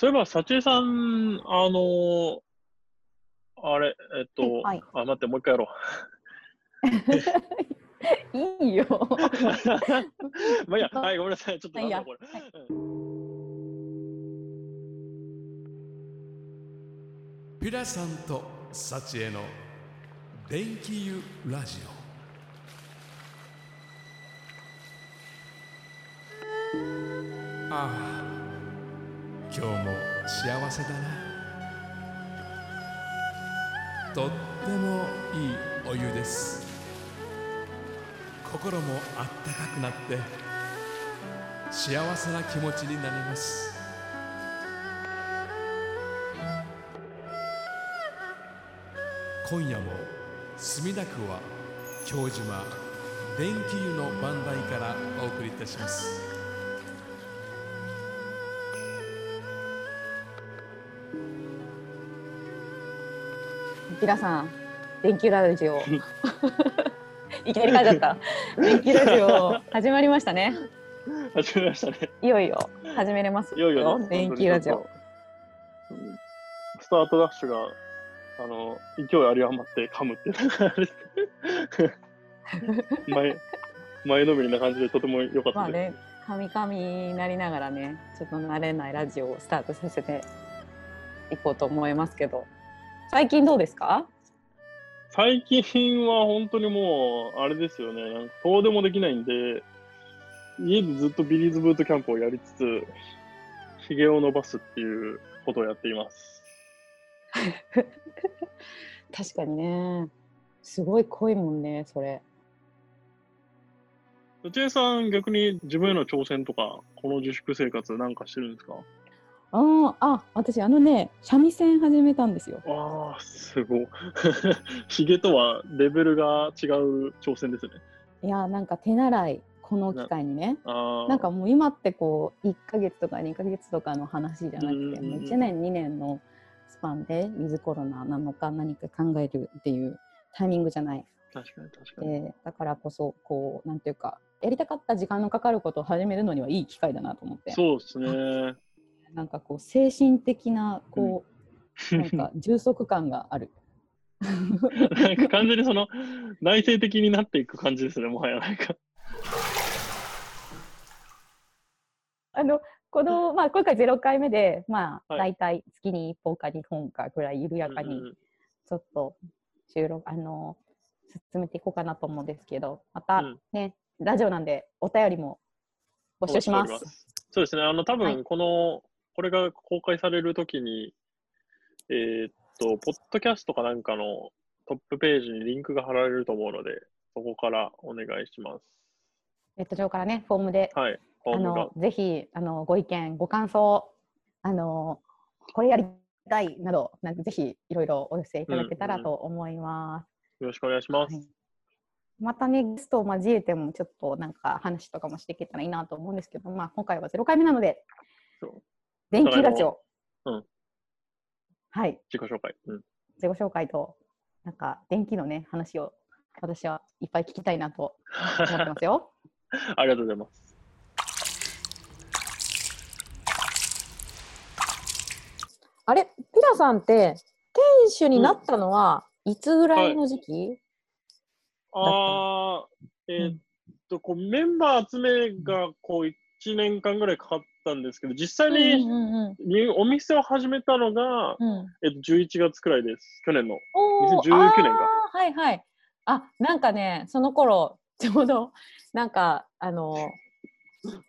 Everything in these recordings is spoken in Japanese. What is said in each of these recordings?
そういえば、幸恵さん、あのーあれ、えっと、はいあ、待って、もう一回やろう。いいよ。まあいいや、はい、ごめんなさい。ちょっとこれ。はいピラさんと幸恵の電気湯ラジオああ今日も幸せだな。とってもいいお湯です。心もあったかくなって幸せな気持ちになります。今夜も墨田区は京島電気湯の番台からお送りいたします。ピラさん、電気ラジオ。いきなり感じだった。電気ラジオ始まりましたね。始めましたね。いよいよ始めれますいよいよね。電気ラジオ。スタートダッシュが、あの、勢いあり余って噛むって 前、前のめりな感じでとても良かったです。まあね、カミカミになりながらね、ちょっと慣れないラジオをスタートさせていこうと思いますけど、最近どうですか？最近は本当にもう、あれですよね、どうでもできないんで、家でずっとビリーズブートキャンプをやりつつ、ひげを伸ばすっていうことをやっています。確かにね、すごい濃いもんね、それ。内江さん、逆に自分への挑戦とか、この自粛生活なんかしてるんですか？あーあ、私あのね、三味線始めたんですよ。ああ、すごい。ひげとはレベルが違う挑戦ですね。いや、なんか手習い、この機会にね。ああ。なんかもう今ってこう1ヶ月とか2ヶ月とかの話じゃなくてもう1年2年のスパンでウィズコロナなのか何か考えるっていうタイミングじゃない。確かに確かに。でだからこそこうなんていうかやりたかった時間のかかることを始めるのにはいい機会だなと思ってそうですね。なんかこう精神的なこう、なんか充足感がある。なんか完全にその内省的になっていく感じですね、もはやなんか。あのこの、まあ、今回0回目で、まあ、はい。大体月に1本か2本かぐらい緩やかにうんうんちょっと収録、あの、進めていこうかなと思うんですけど、またうん。ね、ラジオなんでお便りも募集します。そうですね、あの、多はい。分この、これが公開されるときに、えーっと、ポッドキャストかなんかのトップページにリンクが貼られると思うので、そこからお願いします。ネット上からね、フォームで、はい、あームがの。ぜひあのご意見、ご感想、あのこれやりたいなど、なんかぜひいろいろお寄せいただけたらと思います。よろしくお願いします。はいまたね、ゲストを交えても、ちょっとなんか話とかもしていけたらいいなと思うんですけど、まあ、今回は0回目なのでそう、電気ラジオ、うんはい、自己紹介。うん。自己紹介と、なんか電気のね、話を私はいっぱい聞きたいなと思ってますよ。ありがとうございます。あれ、ピラさんって、店主になったのはいつぐらいの時期、ああ、えーっと、こうメンバー集めがこう1年間ぐらいかかったんですけど、実際に,、お店を始めたのが、うんえっと、11月くらいです。去年の。おー2019年がはいはい。あなんかねその頃ちょうどなんかあの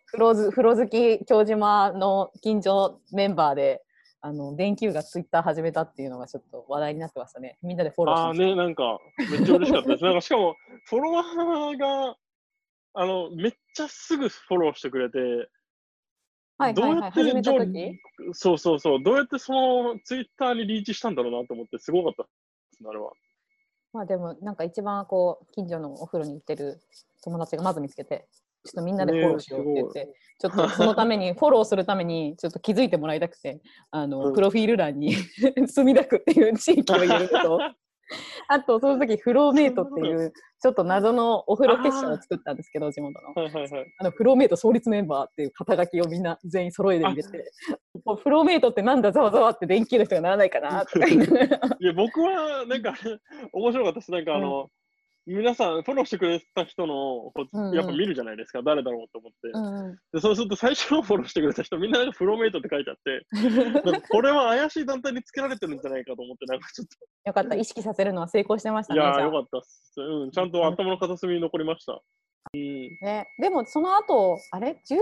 風呂ず風呂好き京島の近所メンバーであの電球がツイッター始めたっていうのがちょっと話題になってましたね。みんなでフォローしああました。ね、なんか、めっちゃ嬉しかったです。なんかしかも、フォロワーが、あの、めっちゃすぐフォローしてくれて、はいはいはい。どうやってそうそうそう、どうやってそのツイッターにリーチしたんだろうなと思って、すごかったです、あれは。まあでもなんか一番こう近所のお風呂に行ってる友達がまず見つけてちょっとみんなでフォローしようって言って、ちょっとそのためにフォローするためにちょっと気づいてもらいたくて あの、うん。プロフィール欄に墨田区っていう地域を入れると。あとその時フローメイトっていうちょっと謎のお風呂結社を作ったんですけど、地元の。はいはいはい。あのフローメイト創立メンバーっていう肩書きをみんな全員揃えて入れて、もうフローメイトってなんだざわざわって電気の人がならないかなとか言いながらいや、僕は、なんか、面白かったです。なんか、あの、皆さん、フォローしてくれた人の、やっぱ見るじゃないですか、誰だろうと思って。うんうんでそうすると、最初のフォローしてくれた人、みんななんかフローメイトって書いてあって、これは怪しい団体につけられてるんじゃないかと思って、なんかちょっよかった、意識させるのは成功してましと、たね。いやよかったっす。うん、ちゃんと頭の片隅に残りました。うん。ね、でもその後あれ？12月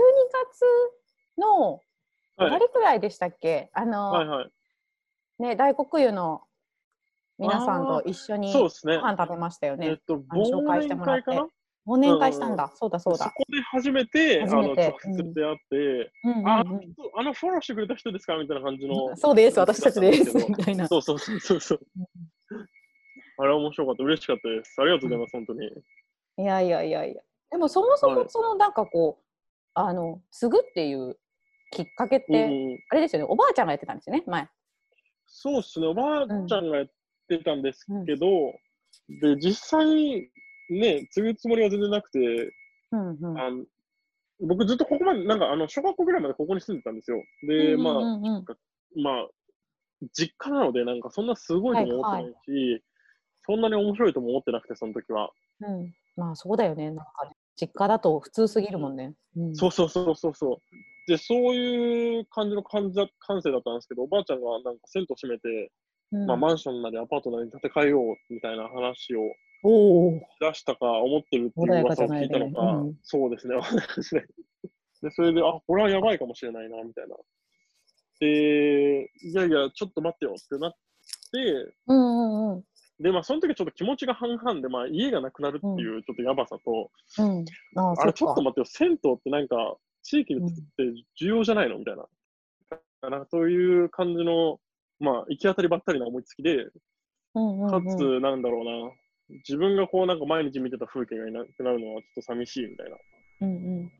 のはい終わりくらいでしたっけ、あの、はいはい。ね大黒湯の皆さんと一緒にごそうですね。飯食べましたよね。えっと、紹介してもらって忘年会したんだ、そうだそうだ。そこで初めて、初めてあの直接出会って、あのフォローしてくれた人ですか？みたいな感じの。そうです、私たちですみたいな。そうそうそうそう。あれは面白かった。嬉しかったです。ありがとうございます、本当に。いやいやいやいや。でもそもそはいもそのなんかこう、あの継ぐっていうきっかけって、うんあれですよね、おばあちゃんがやってたんですよね、前。そうっすね、おばあちゃんがやってたんですけど、で、実際ね、継ぐつもりは全然なくて、うんうん。あの僕ずっとここまで、なんかあの小学校ぐらいまでここに住んでたんですよ。で、まあ、うんうんうんまあ、実家なので、なんかそんなすごいとも思ってないし、そんなに面白いとも思ってなくて、その時は。うん、まあそうだよね。なんかね実家だと普通すぎるもんね。うん、そうそうそうそうそう。で、そういう感じの感じだ感性だったんですけど、おばあちゃんがなんか銭湯閉めて、うんまあ、マンションなりアパートなり建て替えようみたいな話を。出したか思ってるっていう穏やかじ噂をゃないね聞いたのか、うんそうですね、ですね。で、それで、あ、これはやばいかもしれないな、みたいな。で、いやいや、ちょっと待ってよってなって、うんうんうん。で、まあ、その時ちょっと気持ちが半々で、まあ、家がなくなるっていうちょっとやばさと、うん。ああ、あれ、ちょっとも。待ってよ、銭湯ってなんか、地域にとって重要じゃないの？みたいな。なんかそういう感じの、まあ、行き当たりばったりな思いつきで、うんうんうん、かつ、なんだろうな、自分がこう、なんか毎日見てた風景がいなくなるのはちょっと寂しいみたいな。うんうん。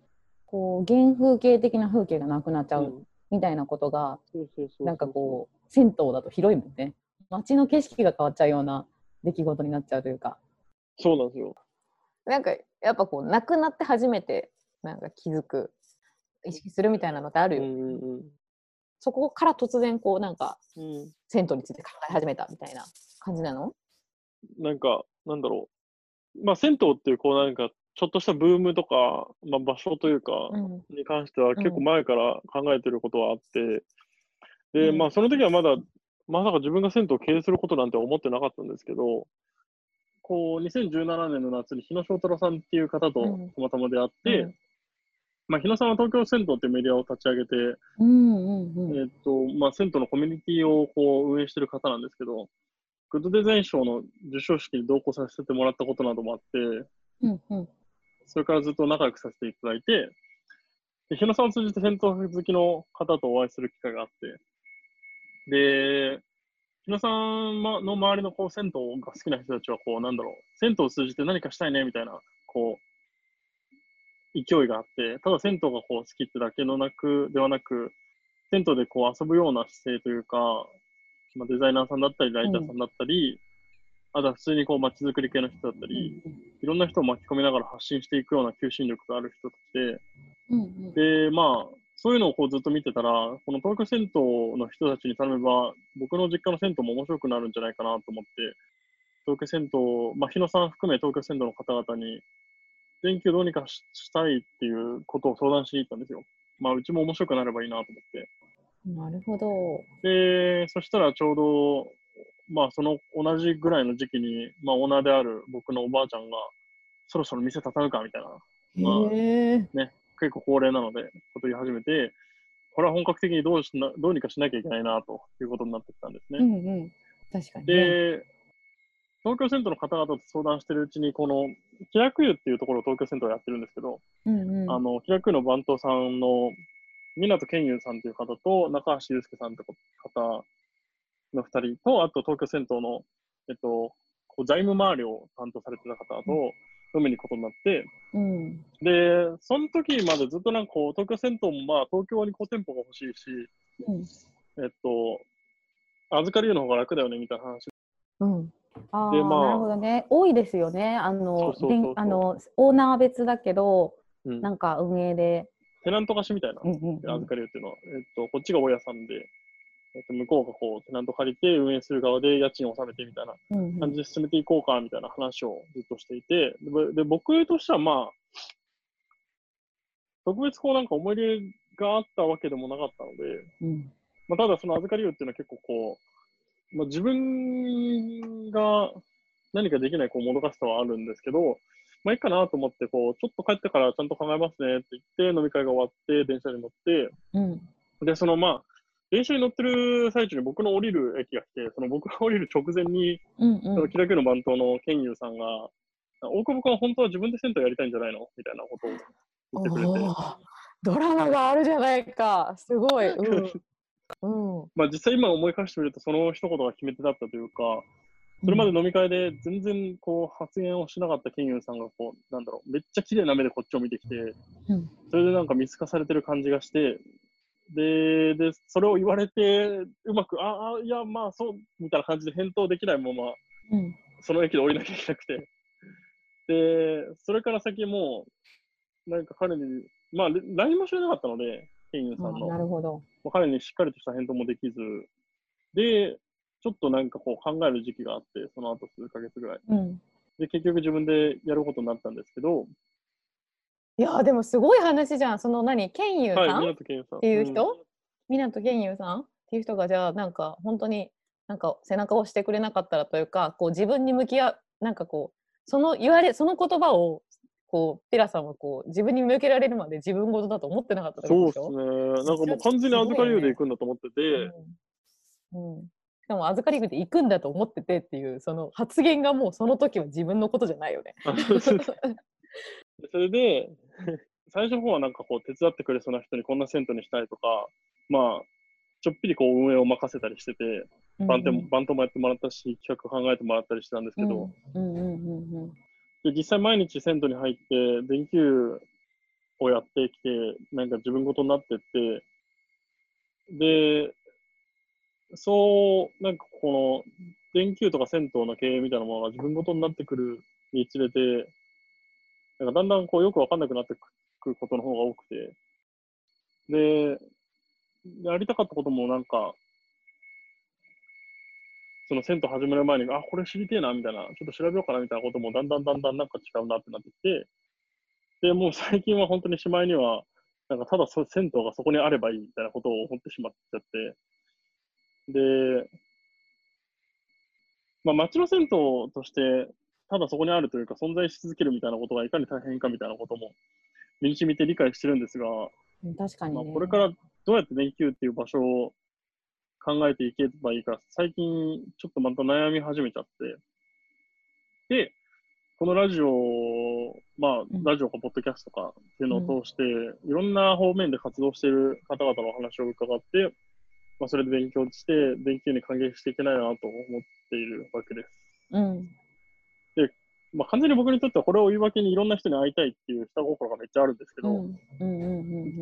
こう原風景的な風景がなくなっちゃううんみたいなことが、なんかこう銭湯だと広いもんね。街の景色が変わっちゃうような出来事になっちゃうというか。そうなんですよ。なんかやっぱこう亡くなって初めてなんか気づく意識するみたいなのってあるよ。うんうんうんそこから突然こうなんかうん、銭湯について考え始めたみたいな感じなの？なんか、なんだろう。まあ、銭湯っていう、こう、なんか、ちょっとしたブームとか、まあ、場所というか、うん。に関しては結構前から考えてることはあって、で、うん。まあ、その時はまだ、まさか自分が銭湯を経営することなんて思ってなかったんですけど、こう、2017年の夏に日野翔太郎さんっていう方とうん。たまたま出会って、うんまあ、日野さんは東京銭湯っていうメディアを立ち上げて、うんうんうん。えっと、まあ、銭湯のコミュニティをこう運営してる方なんですけど、グッドデザイン賞の授賞式に同行させてもらったことなどもあって、うんうん。それからずっと仲良くさせていただいて、で日野さんを通じて銭湯好きの方とお会いする機会があって、で、日野さんの周りのこう銭湯が好きな人たちは、こう、なんだろう、銭湯を通じて何かしたいねみたいな、こう、勢いがあって、ただ銭湯がこう好きってだけのなく、ではなく、銭湯でこう遊ぶような姿勢というか、まあ、デザイナーさんだったり、ライターさんだったり、あとは普通にこう街づくり系の人だったり、いろんな人を巻き込みながら発信していくような求心力がある人たちで、うんうん。で、まあ、そういうのをこうずっと見てたら、この東京銭湯の人たちに頼めば、僕の実家の銭湯も面白くなるんじゃないかなと思って、東京銭湯、まあ、日野さん含め東京銭湯の方々に、電気をどうにかししたいっていうことを相談しに行ったんですよ。まあ、うちも面白くなればいいなと思って。なるほど。で、そしたらちょうど、まあ、その同じぐらいの時期に、まあ、オーナーである僕のおばあちゃんが、そろそろ店畳むかみたいな、まあへえ。結構高齢なので、こと言い始めて、これは本格的にどうしなどうにかしなきゃいけないなということになってきたんですうね。んうん。確かに、ね。で、東京銭湯の方々と相談してるうちに、この、気楽湯っていうところを東京銭湯でやってるんですけど、うんうん。あの、気楽湯の番頭さんの、湊健優さんという方と、中橋祐介さんという方の二人と、あと東京銭湯の、えっと、こう財務周りを担当されてた方と飲みに行くことになって、うん。で、その時までずっとなんかこう、東京銭湯もまあ、東京にこう店舗が欲しいし、うん。えっと、預かり湯の方が楽だよねみたいな話うん。ああ、でまあなるほどね。多いですよね。あの、オーナー別だけど、うんなんか運営で。テナント貸しみたいな、うんうんうん預かりっていうのは、えっと、こっちが大家さんで、えっと、向こうがこう、テナント借りて運営する側で家賃を納めてみたいな感じで進めていこうかみたいな話をずっとしていて、でで僕としてはまあ、特別こうなんか思い入れがあったわけでもなかったので、うんまあ、ただその預かり湯っていうのは結構こう、まあ、自分が何かできないこうもどかしさはあるんですけど、まあいいかなと思って、こう、ちょっと帰ってからちゃんと考えますねって言って、飲み会が終わって、電車に乗って、うんで、そのまあ、電車に乗ってる最中に僕の降りる駅が来て、その僕が降りる直前に、うんそのキラキ番頭のケンユーさんが、大久保君は本当は自分で銭湯やりたいんじゃないの？みたいなことを言ってくれて、ドラマがあるじゃないか。すごい。うん。うん。まあ実際今思い返してみると、その一言が決め手だったというか、それまで飲み会で全然こう発言をしなかったケンユーさんがこう、なんだろう、めっちゃ綺麗な目でこっちを見てきて、うんそれでなんか見透かされてる感じがして、で、でそれを言われて、うまく、ああ、いや、まあそう、みたいな感じで返答できないまま、うん。その駅で降りなきゃいけなくて。で、それから先もう、なんか彼に、まあ、LINE も知らなかったので、ケンユーさんの。あなるほど。まあ彼にしっかりとした返答もできず、で、ちょっとなんかこう考える時期があって、その後数ヶ月ぐらい。うん。で、結局自分でやることになったんですけど、いやーでもすごい話じゃん。その何、ケンユーさん、はい。っていう人、ん湊健優さんっていう人がじゃあなんか本当になんか背中を押してくれなかったらというかこう自分に向き合うなんかこうその言われその言葉をこうペラさんはこう自分に向けられるまで自分事だと思ってなかったそうとですね。なんかもう完全に預かり湯で行くんだと思ってて、うんうんしかも預かり具で行くんだと思っててっていうその発言がもうその時は自分のことじゃないよね。あそれで、最初の方はなんかこう手伝ってくれそうな人にこんな銭湯にしたいとか、まあ、ちょっぴりこう運営を任せたりしてて、バンテもバントもやってもらったし、企画考えてもらったりしてたんですけど、うんうんうんうんで実際毎日銭湯に入って、電球をやってきて、なんか自分ごとになってって、で、そう、なんかこの、電球とか銭湯の経営みたいなものが自分ごとになってくるにつれて、なんかだんだんこうよくわかんなくなってくることの方が多くて、で、やりたかったこともなんか、その銭湯始める前に、あ、これ知りてえな、みたいな、ちょっと調べようかな、みたいなこともだんだんだんだんなんか違うなってなってきて、で、もう最近は本当にしまいには、なんかただそ銭湯がそこにあればいいみたいなことを思ってしまっちゃって、で、まあ街の銭湯として、ただそこにあるというか存在し続けるみたいなことがいかに大変かみたいなことも身に染みて理解してるんですが、うん確かに、まあね、これからどうやって電球っていう場所を考えていけばいいか、最近ちょっとまた悩み始めちゃって、で、このラジオ、まあうん、ラジオかポッドキャストかっていうのを通して、いろんな方面で活動している方々のお話を伺って、まあ、それで勉強して、電球に還元していけないなと思っているわけです。うんまあ、完全に僕にとってはこれを言い訳にいろんな人に会いたいっていう下心がめっちゃあるんですけど、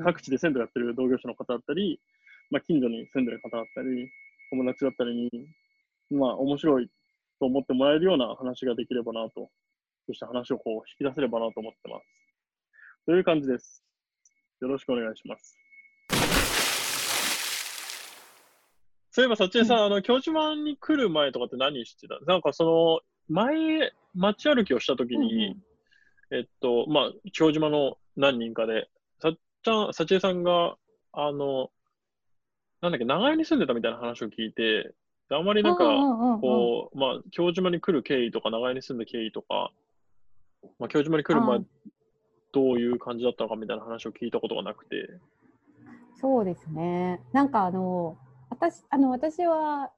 各地で銭湯やってる同業者の方だったり、まあ、近所に住んでる方だったり、友達だったりに、まあ、面白いと思ってもらえるような話ができればなと、そして話をこう引き出せればなと思ってます。という感じです。よろしくお願いします。そういえば、さちえさん、あの、京島に来る前とかって何してた？なんかその、前、街歩きをしたときに、えっと、まあ、京島の何人かで、さっちゃん、さちえさんが、あの、なんだっけ、長屋に住んでたみたいな話を聞いて、であんまりなんか、こう、まあ、京島に来る経緯とか、長屋に住んだ経緯とか、まあ、京島に来る前どういう感じだったのかみたいな話を聞いたことがなくて。そうですね。なんかあの私あの私は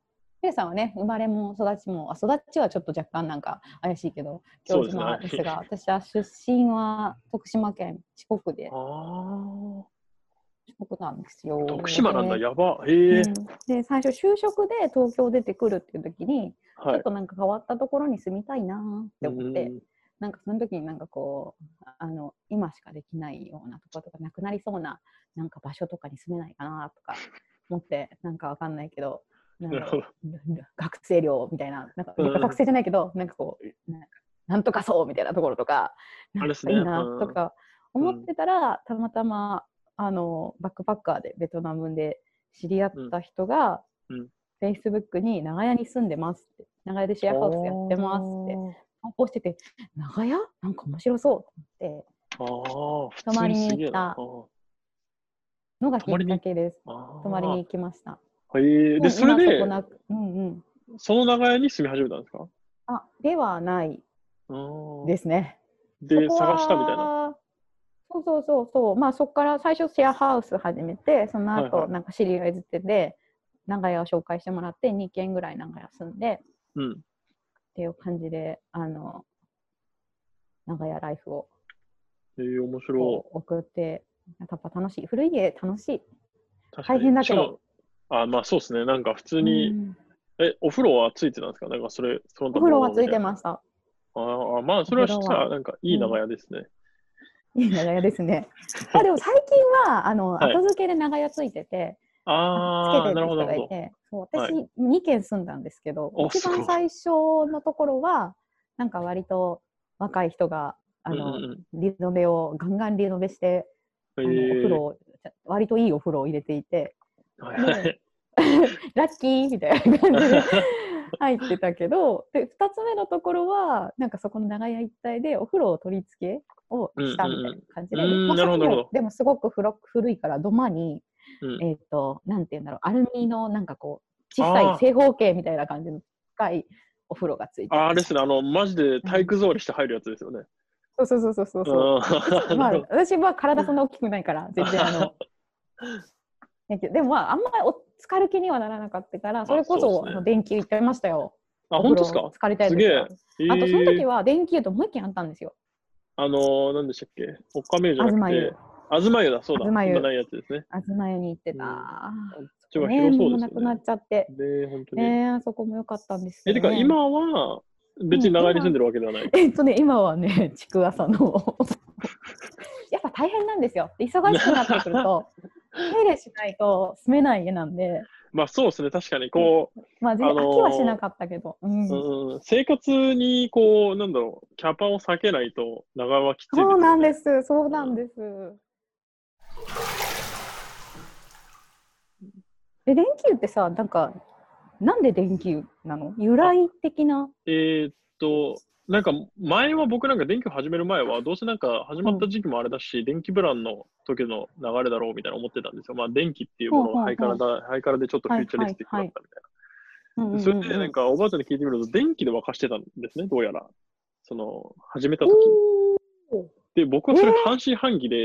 ペイさんはね生まれも育ちもあ育ちはちょっと若干なんか怪しいけど京そうですが私は出身は徳島県四国でああ、四国なんですよ。徳島なんだ、でやば。へえ、うんで最初就職で東京出てくるっていう時に、ちはいょっ。となんか変わったところに住みたいなって思って、うんなんかその時になんかこうあの今しかできないようなところとかなくなりそうななんか場所とかに住めないかなとか思ってなんかわかんないけど。学生寮みたいな、なんかうん。学生じゃないけど、なんかこう、なんとかそうみたいなところとか、なんかいいなうん。とか思ってたら、たまたまあのバックパッカーでベトナムで知り合った人が、うん。うん。Facebook に長屋に住んでますって、長屋でシェアハウスやってますって投稿してて、長屋？なんか面白そうって、泊まりに通にすげえな。行のがきっかけです。泊まりに行きました。へえで、それ今でうんうん。その長屋に住み始めたんですか？あ、ではないですね。で、探したみたいな？そうそうそうそう。まあそこから最初シェアハウス始めて、そのはいはい後なんか知り合いづてで、長屋を紹介してもらって、2軒ぐらい長屋住んで、うん。っていう感じで、あの、長屋ライフをええ面白こう送って、やっぱ楽しい。古い家楽しい。大変だけどあ、まあそうですね。なんか普通に、うんえ、お風呂はついてたんですか？なんかそれ、そのお風呂はついてす。ました。ああ、まあそれはさ、なんかいい長屋ですね。いい長屋ですね。あでも最近はあの、はい後付けで長屋ついてて、ああ、つけてる人なるほど、そう私、は2軒住んだんですけど、一番最初のところは、なんか割と若い人があの、うんうんリノベをガンガンリノベして、あのお風呂を割といいお風呂を入れていて、ラッキーみたいな感じで 入ってたけど、で2つ目のところは、なんかそこの長屋一帯でお風呂を取り付けをしたみたいな感じで、うんうんうんまあでもすごく古古いから土間に、うん。えっ、と、なんていうんだろう、アルミのなんかこう、小さい正方形みたいな感じの深いお風呂がついてああれですね、あの、マジで体育座りして入るやつですよね。そうそうそうそうそうそう。あまあ、ー 私は体そんな大きくないから、全然あの。でもまあ、あんまりお浸かる気にはならなかったから、それこそ、そうですねあの電気行ってましたよ。あ、お本当ですか？風呂浸かりたいすげえ。あと、その時は。は電気湯ともう一軒あったんですよ。あのー、何でしたっけ？おっかめ湯じゃなくて、あずま湯だ、そうだ。東湯今ないやつですね。東湯に行ってた。こっちはね広そうですよもうなくなっね。ちゃって。で、本当に。ねあそこも良かったんですね。てか、今は別に長屋に住んでるわけではない。えっとね、今はね、築浅の。やっぱ大変なんですよ。忙しくなってくると、手入れしないと住めない家なんで、まあそうですね、確かに、こう、まあ、全然あのー飽きはしなかったけど、うんうん、生活に、こう、なんだろう、キャパを避けないと長屋はきつい。そうなんです、そうなんです。え、電気湯ってさ、なんか、なんで電気湯なの？由来的な？えーっと、なんか前は僕なんか電気を始める前は、どうせなんか始まった時期もあれだし、電気ブランの時の流れだろうみたいな思ってたんですよ。まあ電気っていうものほうほうほうがハイカラだ、ハイカラでちょっとフューチャリスティックだったみたいな。うんうんうんそれでなんかおばあちゃんに聞いてみると、電気で沸かしてたんですね、どうやら。その、始めた時で、僕はそれ半信半疑で、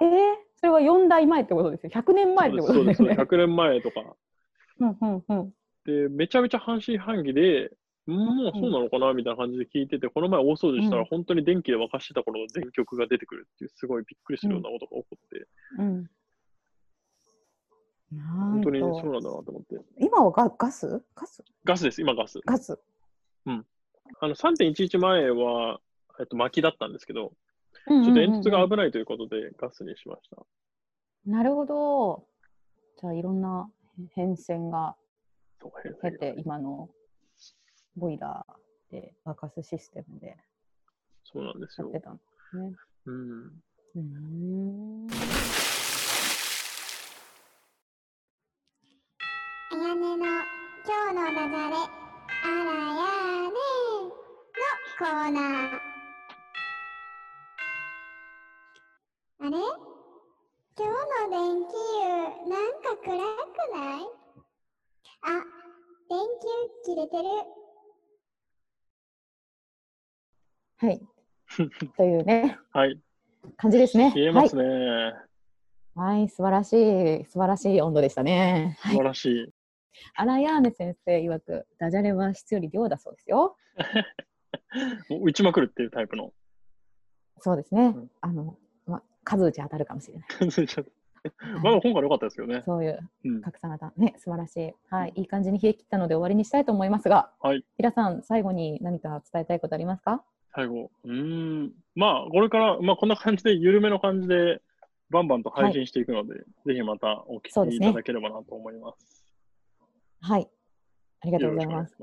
えー、それは4代前ってことですよ。100年前ってこそうです、そうですとですよね。100年前とか。うんうんうんで、めちゃめちゃ半信半疑で、んもうそうなのかなみたいな感じで聞いてて、この前大掃除したらうん本当に電気で沸かしてた頃の電極が出てくるっていう、すごいびっくりするようなことが起こって、うん。本当にとそうなんだなと思って。今はガガス？ガス？ガスです、今ガス。ガス。あの3.11前は、えっと、薪だったんですけど、ちょっと煙突が危ないということでガスにしました。なるほど。じゃあいろんな変遷が経て今のボイラーで沸かすシステムでそうなんですよやって。たんですね。うん。うーん。いうね、はい、感じですね。消えますね。はい。はい、素晴らしい、素晴らしい温度でしたね。はい。素晴らしい。アラヤーネ先生曰く、ダジャレは質より量だそうですよ。もう打ちまくるっていうタイプの。そうですね。うんあの、ま、数打ち当たるかもしれない。まだ今回良かったですよね。そういううん。格差型、ね、素晴らしい。はい、いい感じに冷え切ったので終わりにしたいと思いますが、はい。平さん、最後に何か伝えたいことありますか？最後。うーん。まあ、これから、まあ、こんな感じで、緩めの感じで、バンバンと配信していくので、ぜひまたお聞きいただければなと思います。はい。ありがとうございます。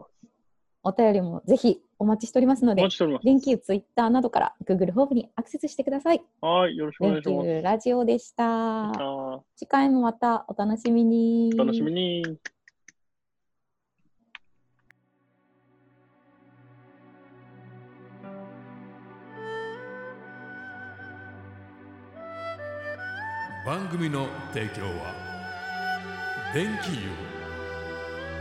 お便りもぜひお待ちしておりますのでお待、ちしております。電気ツイッターなどから Google フォームにアクセスしてください。はい、よろしくお願電いします。気ラジオでした。次回もまたお楽しみに。お楽しみに。番組の提供は電気湯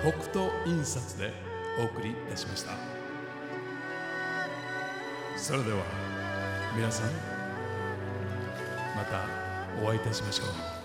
北斗印刷でお送りいたしました。それでは皆さんまたお会いいたしましょう。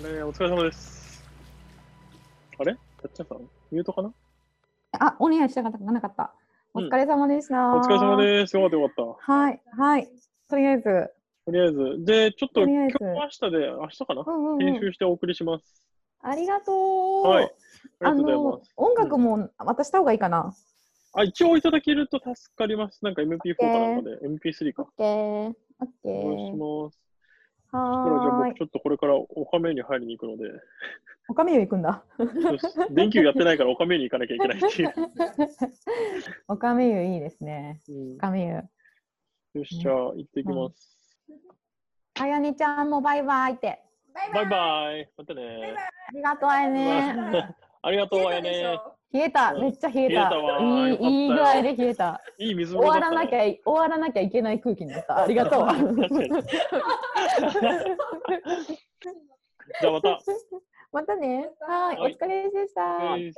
あれ、お疲れ様です。あれ？たっちゃんさん？ミュートかな？あ、お願いしたかなかった。お疲れ様でした。お疲れ様です。よかったよかった。はい、はい。とりあえず、とりあえず。で、ちょっと今日明日で、明日かな、うんうんうん編集してお送りします。ありがとう。はい。あありがとうございのます。音楽も渡した方がいいかな？あ、一応いただけると助かります。なんか MP4 かなんかで、MP3 か。オッケー。オッケお願いしー。ます。だからじゃあ僕。ちょっとこれからおかめに入りに行くので、おかみ湯行くんだ。電球やってないからおかめに行かなきゃいけないっていう。おかみ湯いいですね。うんおかみ湯。よし、じゃあ行ってきます。あやねちゃんもバイバイって。バイバイ。またね。ありがとう、あやね。ありがとう、あやね。冷えた。めっちゃ冷え冷えたわた。いいいい具合で冷えた。いい水終わらなきゃい終わらなきゃいけない空気になった。ありがとう。じゃあまた。またね。はい、おはい疲れでした。はい